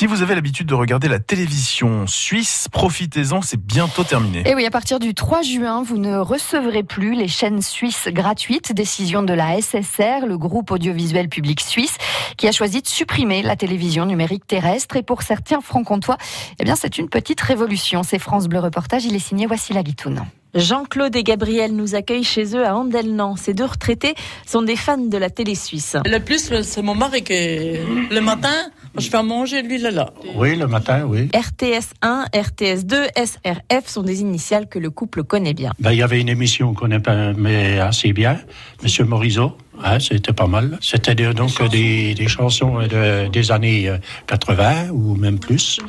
Si vous avez l'habitude de regarder la télévision suisse, profitez-en, c'est bientôt terminé. Et oui, à partir du 3 juin, vous ne recevrez plus les chaînes suisses gratuites. Décision de la SSR, le groupe audiovisuel public suisse, qui a choisi de supprimer la télévision numérique terrestre. Et pour certains francs-comtois, eh bien, c'est une petite révolution. C'est France Bleu Reportage. Il est signé Wassila Guitoun. Jean-Claude et Gabriel nous accueillent chez eux à Andelnan. Ces deux retraités sont des fans de la télé suisse. Le plus, c'est mon mari qui, le matin, je fais à manger, lui, là, là. Oui, le matin, oui. RTS 1, RTS 2, SRF sont des initiales que le couple connaît bien. Ben, il y avait une émission qu'on aimait assez bien, Monsieur Morisot. Hein, c'était pas mal. C'était donc des, des, chansons de, des années 80 ou même plus.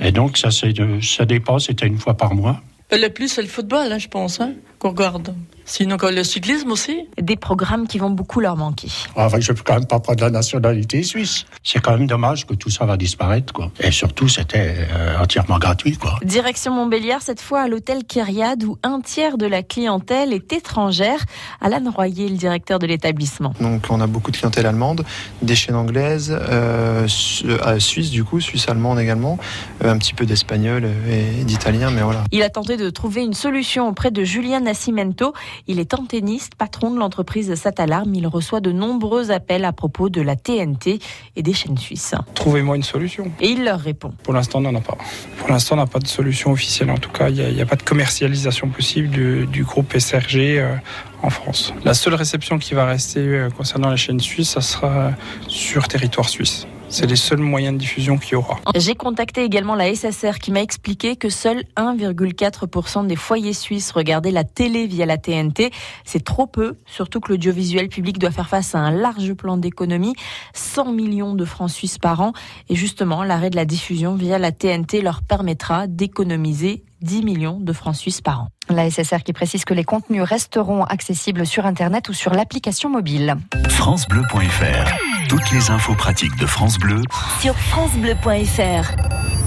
Et donc ça, ça dépasse, c'était une fois par mois. Le plus, c'est le football, hein, je pense, hein, qu'on regarde. Sinon, le cyclisme aussi. Des programmes qui vont beaucoup leur manquer. Ah, je ne peux quand même pas prendre la nationalité suisse. C'est quand même dommage que tout ça va disparaître. Quoi. Et surtout, c'était euh, entièrement gratuit. Quoi. Direction Montbéliard, cette fois à l'hôtel Kyriade, où un tiers de la clientèle est étrangère. Alan Royer, le directeur de l'établissement. Donc, on a beaucoup de clientèle allemande, des chaînes anglaises, euh, euh suisse du coup, suisse-allemande également, euh, un petit peu d'espagnol et d'italien, mais voilà. Il a tenté de trouver une solution auprès de Julien Nascimento. Il est antenniste, patron de l'entreprise Satalarm. Il reçoit de nombreux appels à propos de la TNT et des chaînes suisses. Trouvez-moi une solution. Et il leur répond. Pour l'instant, on n'en a pas. Pour l'instant, on n'a pas de solution officielle. En tout cas, il n'y a, pas de commercialisation possible du, groupe SRG euh, en France. La seule réception qui va rester euh, concernant la chaîne suisse, ça sera sur territoire suisse. C'est les seuls moyens de diffusion qu'il y aura. J'ai contacté également la SSR qui m'a expliqué que seul 1,4% des foyers suisses regardaient la télé via la TNT. C'est trop peu, surtout que l'audiovisuel public doit faire face à un large plan d'économie, 100 millions de francs suisses par an. Et justement, l'arrêt de la diffusion via la TNT leur permettra d'économiser 10 millions de francs suisses par an. La SSR qui précise que les contenus resteront accessibles sur Internet ou sur l'application mobile. FranceBleu.fr Toutes les infos pratiques de France Bleu sur FranceBleu.fr